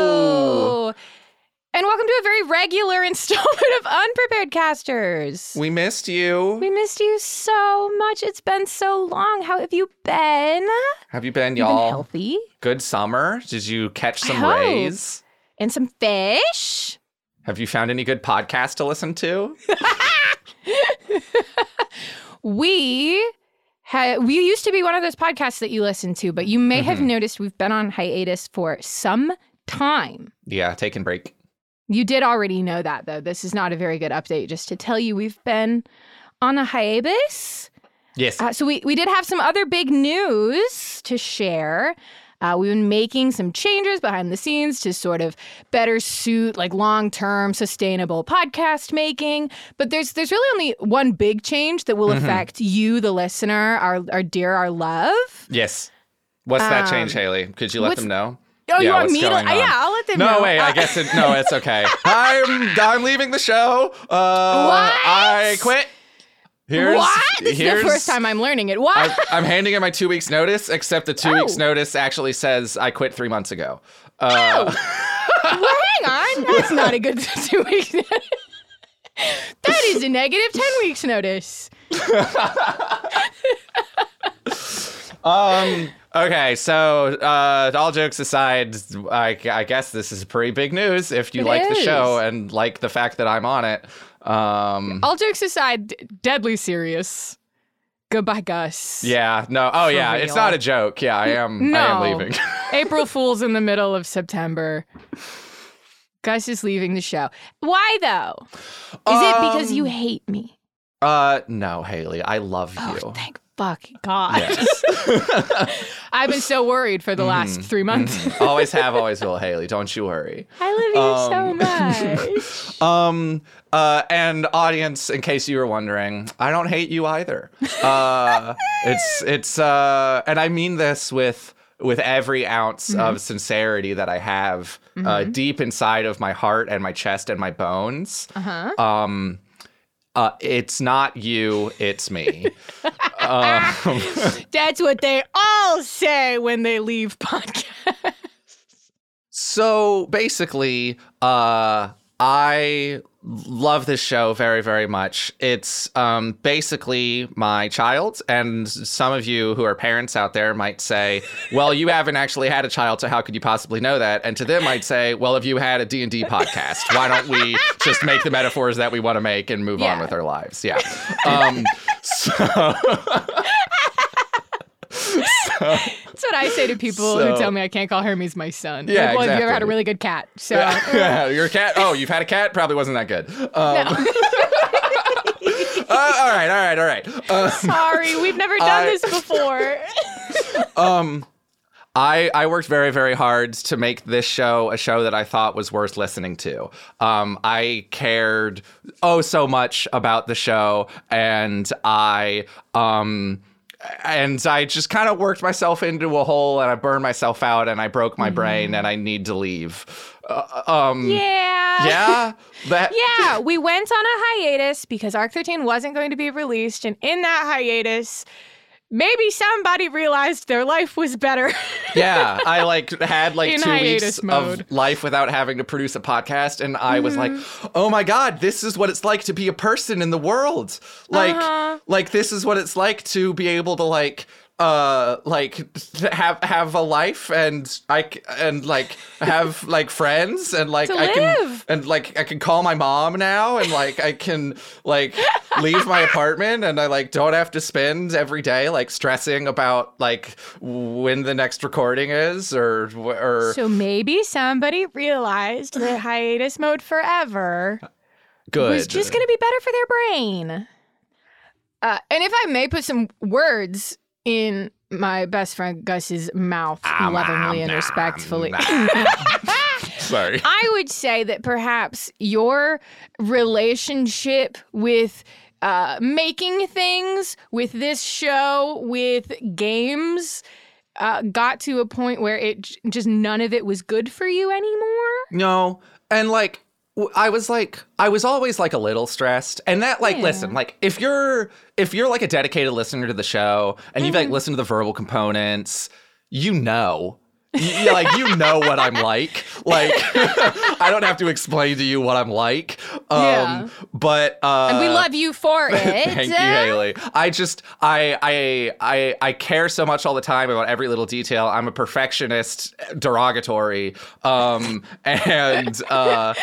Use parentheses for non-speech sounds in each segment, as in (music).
Hello! And welcome to a very regular (laughs) installment of Unprepared Casters. We missed you. We missed you so much. It's been so long. How have you been? Have you been, You been y'all? healthy? Good summer? Did you catch some rays? And some fish? Have you found any good podcasts to listen to? (laughs) We ha- we used to be one of those podcasts that you listen to, but you may have Mhm. noticed we've been on hiatus for some time. yeah, take and break. You did already know that, though. This is not a very good update. Just to tell you, we've been on a hiatus. Yes. Uh, so we, we did have some other big news to share. Uh, we've been making some changes behind the scenes to sort of better suit like long-term sustainable podcast making. But there's there's really only one big change that will Mhm. affect you, the listener, our our dear, our love. yes. What's that Um, change, Haley? Could you let them know? Oh, you want me to? uh, yeah, I'll let them know. No, wait. I Uh, guess it. No, it's okay. (laughs) I'm I'm leaving the show. Uh, What? I quit. Here's what? This here's is the first time I'm learning it. What? I, I'm handing in my two weeks notice, except the two Oh. weeks notice actually says I quit three months ago. Uh, (laughs) well, hang on. That's not a good (laughs) two weeks. that is a negative ten weeks notice. (laughs) Um. Okay. So, uh, all jokes aside, I, I guess this is pretty big news if you It like the show and like the fact that I'm on it. Um. All jokes aside, deadly serious. Goodbye, Gus. Yeah. No. Oh, yeah. It's not a joke. Yeah. I am. I am No. leaving. (laughs) April Fool's in the middle of September. Gus is leaving the show. Why though? Is it because you Um, hate me? Uh. No, Haley. I love Oh, you. thank fuck God. Yes. (laughs) I've been so worried for the last Mhm, three months. mhm. (laughs) always have, always will, Haley. Don't you worry. I love you Um, so (laughs) much. Um, uh, and audience, in case you were wondering, I don't hate you either. Uh, it's it's uh, and I mean this with with every ounce of sincerity that I have uh, deep inside of my heart and my chest and my bones. Uh-huh. Um, uh, it's not you, it's me. um, (laughs) That's what they all say when they leave podcast. So basically, uh, I love this show very, very much. It's um, basically my child, and some of you who are parents out there might say, "Well, you haven't actually had a child, so how could you possibly know that?" And to them, I'd say, "Well, if you had a D and D podcast, why don't we just make the metaphors that we want to make and move on with our lives?" Yeah. Um, (laughs) so. (laughs) That's what I say to people who tell me I can't call Hermes my son. Yeah, Like, well, have you ever had a really good cat? So (laughs) yeah, your cat. Oh, you've had a cat. Probably wasn't that good. Um, (laughs) uh, all right, all right, all right. Uh, sorry, we've never done I- this before. (laughs) um, I I worked very very hard to make this show a show that I thought was worth listening to. Um, I cared oh so much about the show, and I um. And I just kind of worked myself into a hole, and I burned myself out, and I broke my brain, and I need to leave. Uh, um, yeah. yeah, that (laughs) Yeah, we went on a hiatus because Arc 13 wasn't going to be released. And in that hiatus, maybe somebody realized their life was better. (laughs) yeah i like had like In two weeks mode. of life without having to produce a podcast and i was like Mm-hmm. oh my god this is what it's like to be a person in the world like Uh-huh. like this is what it's like to be able to like uh like have have a life and i and like have (laughs) like friends and like i can and like i can call my mom now and like i can like leave my apartment and i like don't have to spend every day like stressing about like when the next recording is or or so maybe somebody realized that (sighs) hiatus mode forever. Good was just to be better for their brain. Uh, and if I may put some words in my best friend Gus's mouth, Um, lovingly and um, respectfully. um, (laughs) sorry I would say that perhaps your relationship with uh, making things, with this show, with games, uh, got to a point where it j- just none of it was good for you anymore. No. And like w- I was like I was always like a little stressed. And that like Yeah. listen, like if you're if you're like a dedicated listener to the show and you've Mm-hmm. like listened to the verbal components, you know yeah, like you know what I'm like. Like (laughs) I don't have to explain to you what I'm like. Um Yeah. but uh and we love you for (laughs) it. Thank you, Haley. I just I I I I care so much all the time about every little detail. I'm a perfectionist, derogatory, um, and uh,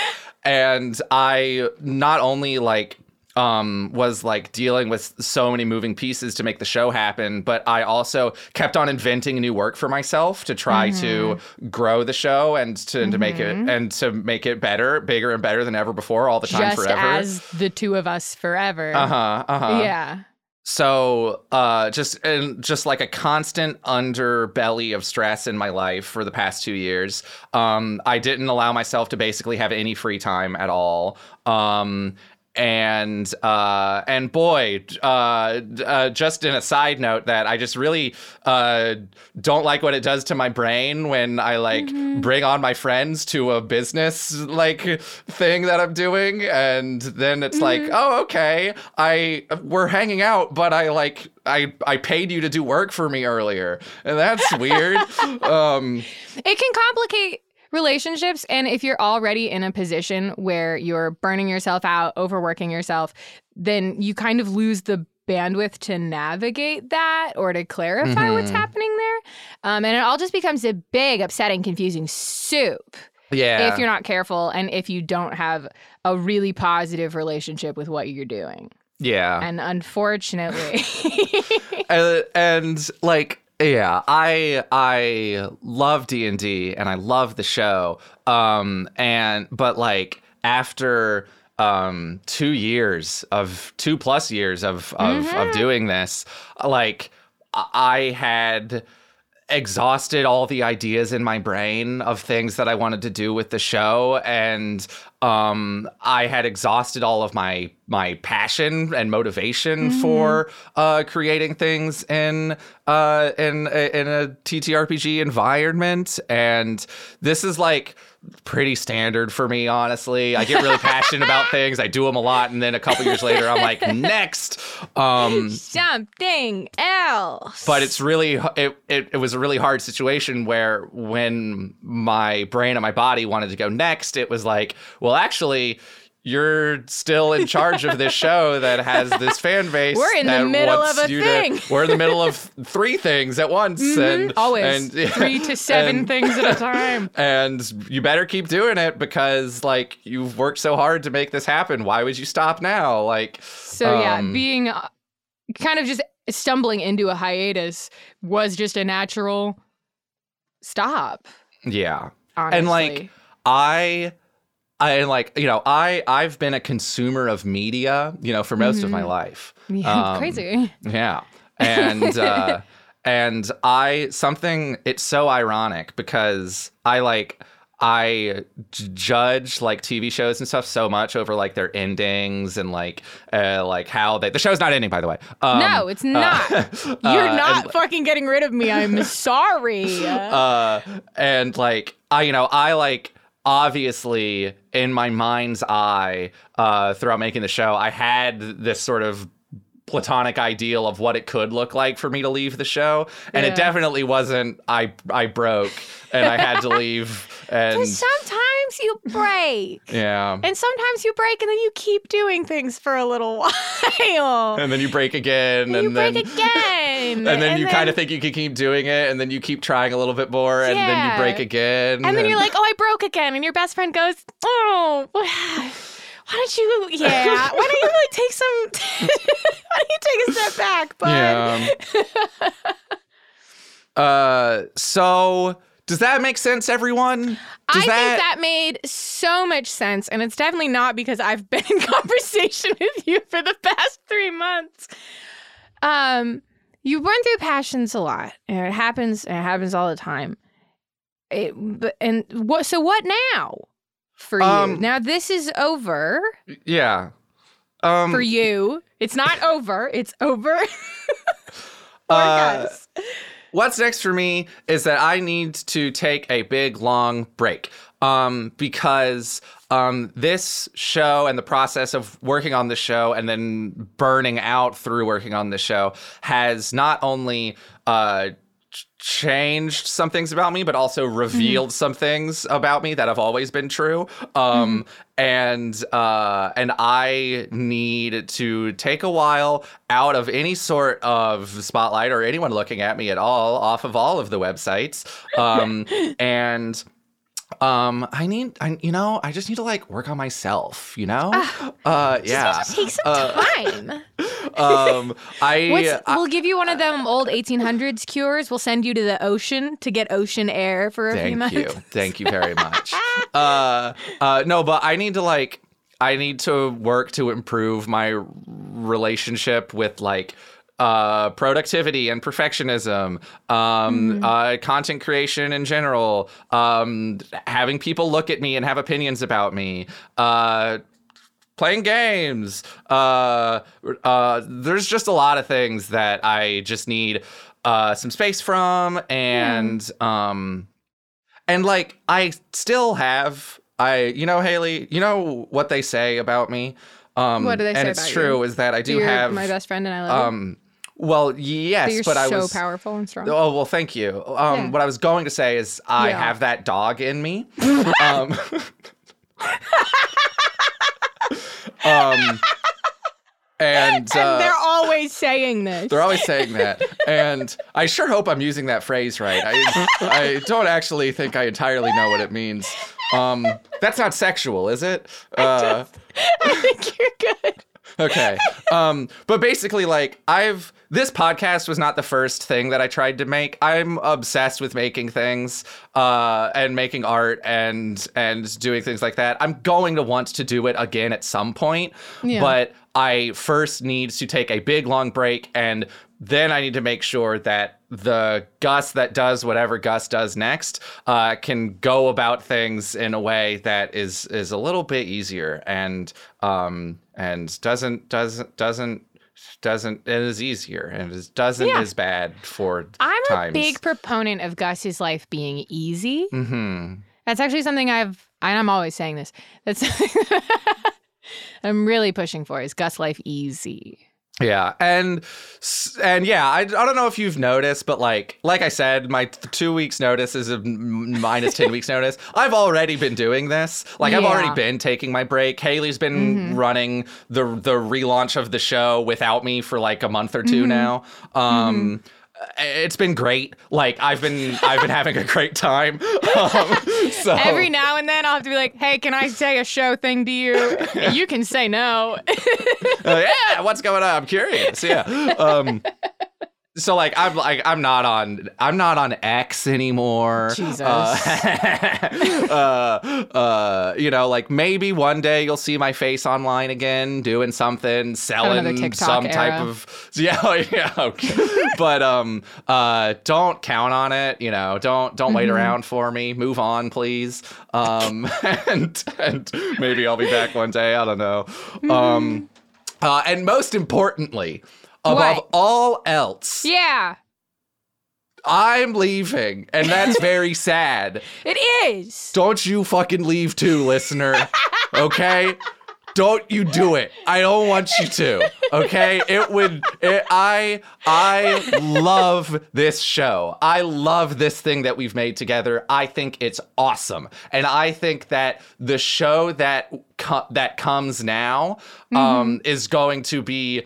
and I not only like um was like dealing with so many moving pieces to make the show happen but i also kept on inventing new work for myself to try to grow the show and to, to make it and to make it better bigger and better than ever before all the time Just forever as the two of us forever. uh-huh uh-huh Yeah. So uh just and just like a constant underbelly of stress in my life for the past two years. Um i didn't allow myself to basically have any free time at all. Um and uh and boy uh, uh just in a side note that i just really uh don't like what it does to my brain when i like bring on my friends to a business like thing that i'm doing. And then it's like oh okay. I we're hanging out but i like i i paid you to do work for me earlier. And that's weird. (laughs) Um It can complicate relationships. And if you're already in a position where you're burning yourself out, overworking yourself, then you kind of lose the bandwidth to navigate that or to clarify what's Mhm. happening there. Um, and it all just becomes a big, upsetting, confusing soup yeah if you're not careful and if you don't have a really positive relationship with what you're doing. yeah And unfortunately, and, (laughs) and like yeah i i love d&d and i love the show um and but like after um two years of two plus years of of, of doing this like i had exhausted all the ideas in my brain of things that I wanted to do with the show. And um I had exhausted all of my my passion and motivation for uh creating things in uh in in a TTRPG environment. And this is like pretty standard for me honestly. I get really passionate about (laughs) things. I do them a lot and then a couple years later I'm like next. Um something else. but it's really it, it, it was a really hard situation where when my brain and my body wanted to go next it was like well actually you're still in charge of this show that has this fan (laughs) base. We're in the middle of a thing. To, (laughs) we're in the middle of three things at once, and Always and, (laughs) three to seven and- things at a time. And you better keep doing it because, like, you've worked so hard to make this happen. Why would you stop now? Like, So yeah, Um, being uh, kind of just stumbling into a hiatus was just a natural stop. yeah. Honestly. And, like, I I like you know I I've been a consumer of media you know for most of my life. yeah, (laughs) um, crazy. Yeah. And (laughs) uh and I something it's so ironic because I like I j- judge like TV shows and stuff so much over like their endings and like uh like how they the show's not ending by the way. Um, no, it's not. (laughs) uh, You're uh, not and- fucking getting rid of me. I'm sorry. uh and like i you know i like obviously in my mind's eye uh throughout making the show i had this sort of platonic ideal of what it could look like for me to leave the show and Yeah. it definitely wasn't i i broke and i had to leave (laughs) and sometimes you break. yeah And sometimes you break and then you keep doing things for a little (laughs) while. and then you break again And and you then break again. And then you kind of think you can keep doing it and then you keep trying a little bit more and then you break again And then you're like, oh, I broke again. And your best friend goes, oh, (sighs) why don't you, (laughs) yeah, why don't you like take some, (laughs) why don't you take a step back, bud? Yeah. (laughs) uh, so does that make sense, everyone? I Does think that made so much sense. And it's definitely not because I've been in conversation with you for the past three months. Um, you run through passions a lot, and it happens, and it happens all the time. It, but, and what, so what now for you? Um, Now this is over yeah. Um, for you. It's not (laughs) over, it's over. (laughs) Uh. What's next for me is that I need to take a big long break. Um, because um, this show and the process of working on the show and then burning out through working on the show has not only uh, changed some things about me but also revealed some things about me that have always been true. Um and uh and i need to take a while out of any sort of spotlight or anyone looking at me at all off of all of the websites. (laughs) Um and um i need i you know i just need to like work on myself you know uh yeah Just take some Uh, time. (laughs) um i I- we'll give you one of them old 1800s cures. We'll send you to the ocean to get ocean air for a few months. Thank you. Thank you very much. (laughs) uh, uh, no, but I need to like, I need to work to improve my relationship with like, uh, productivity and perfectionism, um, uh, content creation in general, um, having people look at me and have opinions about me, uh, playing games. Uh, uh, there's just a lot of things that I just need uh, some space from, and um, and like I still have I, you know, Haley, you know what they say about me. Um, What do they and say it's about true you? is that I do You're have my best friend and I love you. um. Well, yes, But you're but I so was powerful and strong. Oh well, thank you. Um, Yeah. what I was going to say is I Yeah. have that dog in me. (laughs) um, (laughs) um, and, uh, and they're always saying this. they're always saying that, and I sure hope I'm using that phrase right. I I don't actually think I entirely know what it means. Um, that's not sexual, is it? Uh, I think you're good. Okay. Um, but basically, like, I've this podcast was not the first thing that I tried to make. I'm obsessed with making things, uh, and making art and and doing things like that. I'm going to want to do it again at some point, Yeah. but I first need to take a big long break and then I need to make sure that the Gus that does whatever Gus does next uh, can go about things in a way that is is a little bit easier and um and doesn't doesn't doesn't doesn't it is easier and is doesn't Yeah. as bad for I'm times. a big proponent of Gus's life being easy. hmm That's actually something I've, and I'm always saying this. That's (laughs) I'm really pushing for is Gus life easy. Yeah, and and yeah, I, I don't know if you've noticed, but like like I said, my two weeks notice is a m- minus ten weeks notice. I've already been doing this. Like I've already been taking my break. Haley's been running the the relaunch of the show without me for like a month or 2 now. Um, It's been great. Like I've been I've been having a great time. (laughs) Um, (laughs) so Every now and then I'll have to be like, hey, can I say a show thing to you? (laughs) you can say no. (laughs) Uh, yeah, what's going on? I'm curious. Yeah. Um, so like I'm like I'm not on I'm not on X anymore. Jesus. Uh, (laughs) uh, uh, you know, like maybe one day you'll see my face online again, doing something, selling some type era. of (laughs) yeah, yeah. Okay. but um, uh, don't count on it. You know, don't don't wait Mm-hmm. around for me. Move on, please. Um, (laughs) and and maybe I'll be back one day. I don't know. Um, uh, and most importantly, above What? all else, yeah, I'm leaving, and that's very (laughs) sad. it is. Don't you fucking leave too, listener. Okay? Don't you do it. I don't want you to. Okay? It would it, I I love this show. I love this thing that we've made together. I think it's awesome. And I think that the show that co- that comes now um is going to be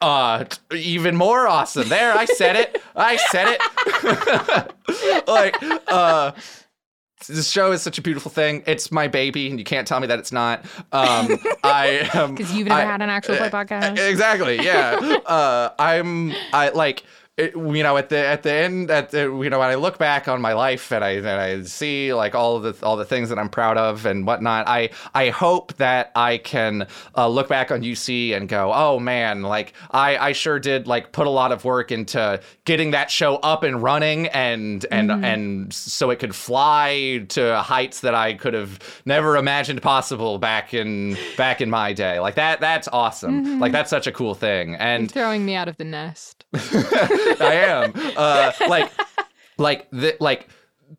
uh even more awesome. There, I said it. I said it. (laughs) like uh this show is such a beautiful thing. It's my baby, and you can't tell me that it's not. Um, (laughs) I um, Because you've never I- had an actual play podcast. Exactly. Yeah. uh, I'm. I like. It, you know, at the at the end, at the, you know, when I look back on my life and I and I see like all of the all the things that I'm proud of and whatnot, I I hope that I can uh, look back on UC and go, oh man, like I I sure did like put a lot of work into getting that show up and running and and and so it could fly to heights that I could have never imagined possible back in back in my day. Like that that's awesome. Like that's such a cool thing. And Throwing me out of the nest. (laughs) I am. Uh, like, like, the, like,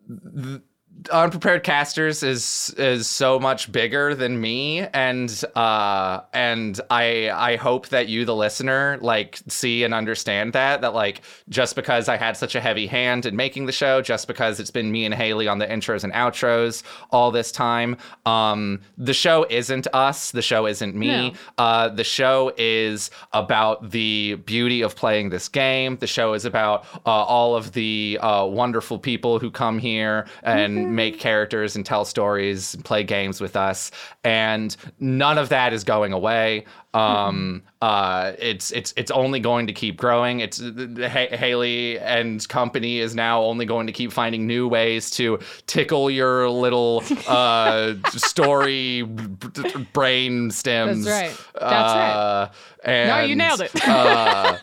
th- unprepared casters is is so much bigger than me and uh and i i hope that you the listener like see and understand that that like just because i had such a heavy hand in making the show just because it's been me and haley on the intros and outros all this time um the show isn't us the show isn't me. No. uh the show is about the beauty of playing this game. The show is about uh, all of the uh, wonderful people who come here and make characters and tell stories and play games with us and none of that is going away um uh it's it's it's only going to keep growing it's ha- haley and company is now only going to keep finding new ways to tickle your little uh (laughs) story b- brain stems That's right. That's right. uh, and, No, you nailed it. uh,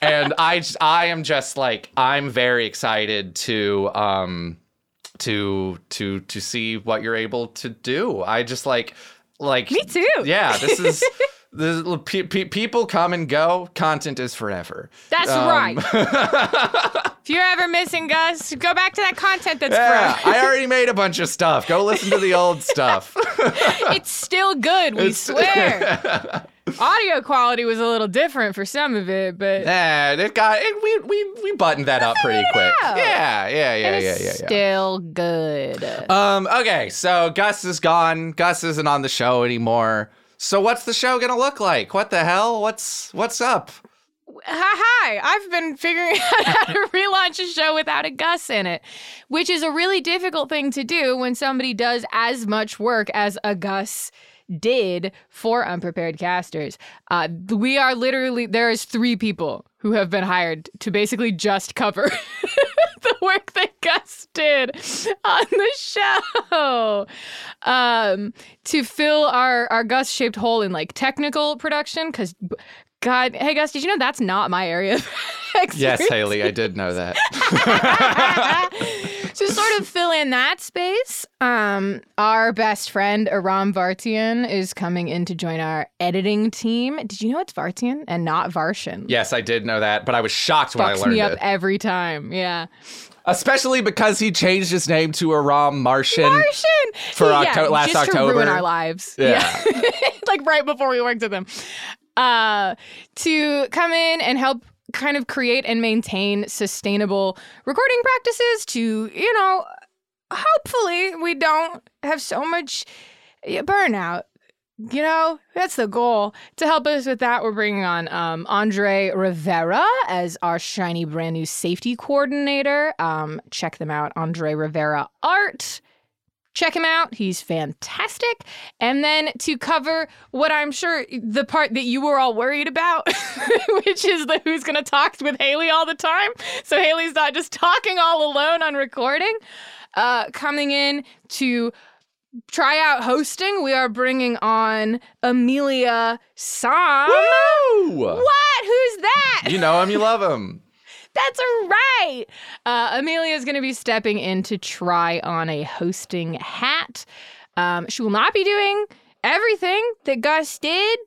and I am just like I'm very excited to um to to to see what you're able to do. I just like like Me too. Yeah, this is. (laughs) This, pe- pe- people come and go. Content is forever. That's Um, right. (laughs) If you're ever missing Gus, go back to that content that's Yeah. I already made a bunch of stuff. Go listen to the old stuff. (laughs) it's still good, we It's- swear. Audio quality was a little different for some of it, but Yeah, it got it, we we we buttoned that up pretty quick. out. Yeah, yeah, yeah, and yeah, yeah, yeah. still good. Um, okay, so Gus is gone. Gus isn't on the show anymore. So what's the show gonna look like? What the hell? What's what's up? Hi, hi. I've been figuring (laughs) out how to relaunch a show without a Gus in it, which is a really difficult thing to do when somebody does as much work as a Gus did for unprepared casters. Uh, we are literally, there is three people who have been hired to basically just cover (laughs) the work that Gus did on the show um, to fill our, our Gus shaped hole in like technical production. Because, God, hey, Gus, did you know that's not my area of expertise? (laughs) Yes, Haley, I did know that. (laughs) to sort of fill in that space, um, our best friend Aram Vartian is coming in to join our editing team. Did you know it's Vartian and not Varshan? yes, I did know that, but I was shocked when I learned me up it. every time. Yeah. Especially because he changed his name to Aram Martian. Martian For yeah, Octo- last just October. to ruin our lives. Yeah. (laughs) like right before we worked with him. Uh, to come in and help kind of create and maintain sustainable recording practices to, you know, hopefully we don't have so much burnout. You know, that's the goal. To help us with that, we're bringing on um, Andre Rivera as our shiny brand new safety coordinator. Um, check them out, Andre Rivera Art. Check him out. He's fantastic. And then to cover what I'm sure the part that you were all worried about, (laughs) which is the who's going to talk with Haley all the time. So Haley's not just talking all alone on recording. Uh, coming in to try out hosting, we are bringing on Amelia Sam. Woo! What? Who's that? You know him, you love him. That's right. Uh, Amelia is going to be stepping in to try on a hosting hat. Um, she will not be doing everything that Gus did,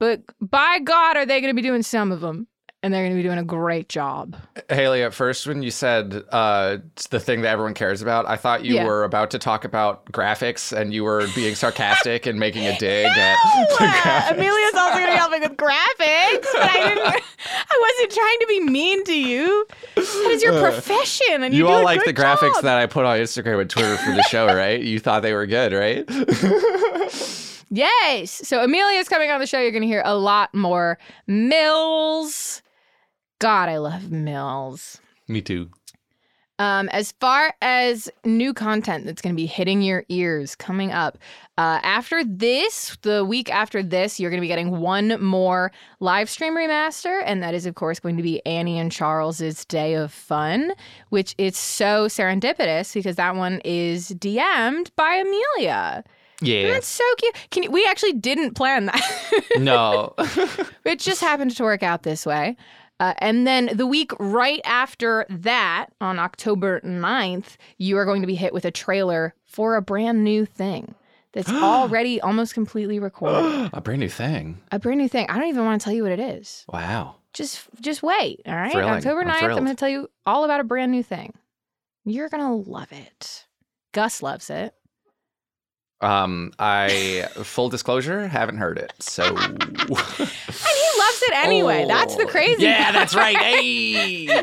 but by God, are they going to be doing some of them? And they're going to be doing a great job. Haley, at first when you said uh, it's the thing that everyone cares about, I thought you Yeah. were about to talk about graphics and you were being sarcastic and making a dig (laughs) at the Uh. Amelia's also going to be helping with graphics, but I didn't. (laughs) I wasn't trying to be mean to you. That is your profession, and you, Uh, You do all like the good graphics that I put on Instagram and Twitter for the show, right? You thought they were good, right? (laughs) Yes. So Amelia's coming on the show. You're going to hear a lot more Mills. God, I love Mills. Me too. Um, as far as new content that's going to be hitting your ears coming up, uh, after this, the week after this, you're going to be getting one more live stream remaster, and that is, of course, going to be Annie and Charles's Day of Fun, which is so serendipitous because that one is DM'd by Amelia. Yeah. That's so cute. Can you, we actually didn't plan that. no. (laughs) It just happened to work out this way. Uh, and then the week right after that, on October 9th, you are going to be hit with a trailer for a brand new thing that's (gasps) already almost completely recorded. (gasps) a brand new thing. a brand new thing. I don't even want to tell you what it is. Wow. Just just wait, all right? Thrilling. October I'm 9th, I'm going to tell you all about a brand new thing. You're going to love it. Gus loves it. Um, I full disclosure haven't heard it, so (laughs) And he loves it anyway. That's the Oh, crazy Yeah, part. that's right. Hey. (laughs)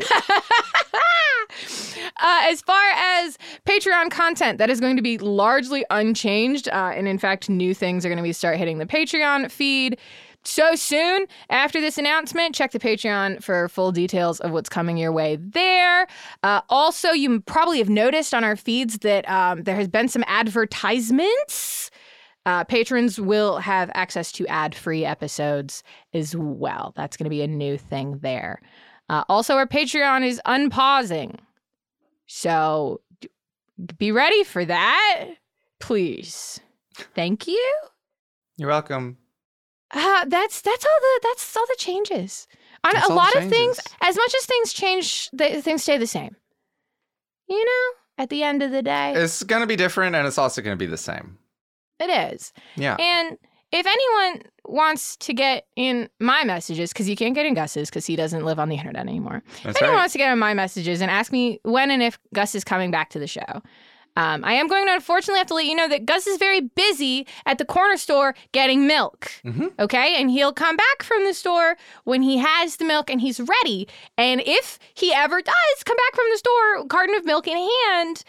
uh, as far as Patreon content, that is going to be largely unchanged. Uh, and in fact, new things are going to be start hitting the Patreon feed so soon. After this announcement, check the Patreon for full details of what's coming your way there. Uh, also, you probably have noticed on our feeds that um, there has been some advertisements. Uh, patrons will have access to ad free episodes as well. That's going to be a new thing there. Uh, also, our Patreon is unpausing. So be ready for that, please. Thank you. You're welcome. Uh, that's that's all the that's all the changes. On That's a lot of things, as much as things change, they, things stay the same. You know, at the end of the day, It's gonna be different, and it's also gonna be the same. it is. Yeah. And if anyone wants to get in my messages, because you can't get in Gus's because he doesn't live on the internet anymore. That's if anyone right. wants to get in my messages and ask me when and if Gus is coming back to the show, um, I am going to unfortunately have to let you know that Gus is very busy at the corner store getting milk. Mhm. Okay. And he'll come back from the store when he has the milk and he's ready. And if he ever does come back from the store, carton of milk in hand,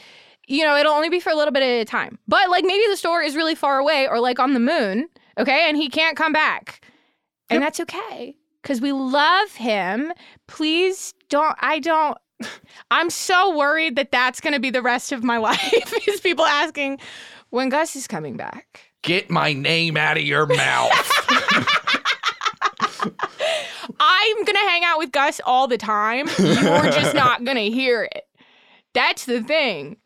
you know, it'll only be for a little bit at a time. But like maybe the store is really far away or like on the moon. Okay. And he can't come back. And that's okay because we love him. Please don't, I don't. I'm so worried that that's going to be the rest of my (laughs) life is people asking when Gus is coming back. Get my name out of your mouth. (laughs) I'm going to hang out with Gus all the time. You're just not (laughs) going to hear it. That's the thing.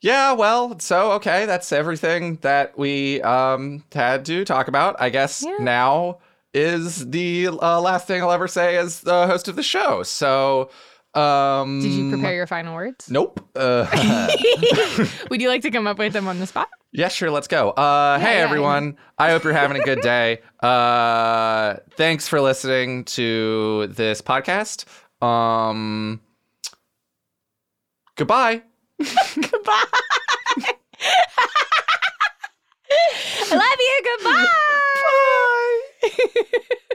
yeah. Well. So okay. That's everything that we um had to talk about. I guess Yeah. now is the uh, last thing I'll ever say as the host of the show. So. Um, Did you prepare your final words? Nope. Uh, (laughs) Would you like to come up with them on the spot? Yeah, sure. Let's go. Uh, hey, yeah, everyone. I hope you're having a good day. (laughs) Uh, thanks for listening to this podcast. Um, goodbye. (laughs) Goodbye. I love you. Goodbye.